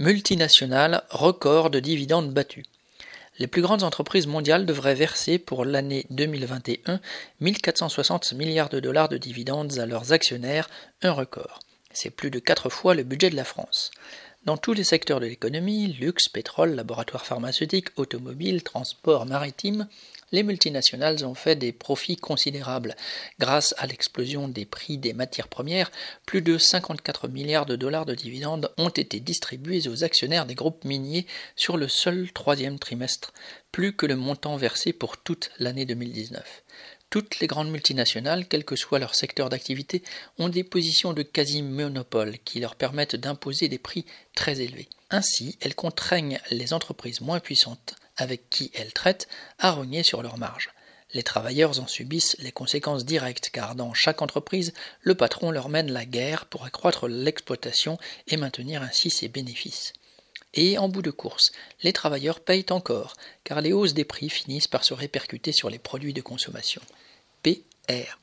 Multinationales, record de dividendes battus. Les plus grandes entreprises mondiales devraient verser pour l'année 2021 1460 milliards de dollars de dividendes à leurs actionnaires, un record. C'est plus de quatre fois le budget de la France. Dans tous les secteurs de l'économie, luxe, pétrole, laboratoire pharmaceutique, automobile, transport maritime, les multinationales ont fait des profits considérables. Grâce à l'explosion des prix des matières premières, plus de 54 milliards de dollars de dividendes ont été distribués aux actionnaires des groupes miniers sur le seul troisième trimestre, plus que le montant versé pour toute l'année 2019. Toutes les grandes multinationales, quel que soit leur secteur d'activité, ont des positions de quasi-monopole qui leur permettent d'imposer des prix très élevés. Ainsi, elles contraignent les entreprises moins puissantes avec qui elles traitent à rogner sur leurs marges. Les travailleurs en subissent les conséquences directes car dans chaque entreprise, le patron leur mène la guerre pour accroître l'exploitation et maintenir ainsi ses bénéfices. Et en bout de course, les travailleurs payent encore car les hausses des prix finissent par se répercuter sur les produits de consommation. PR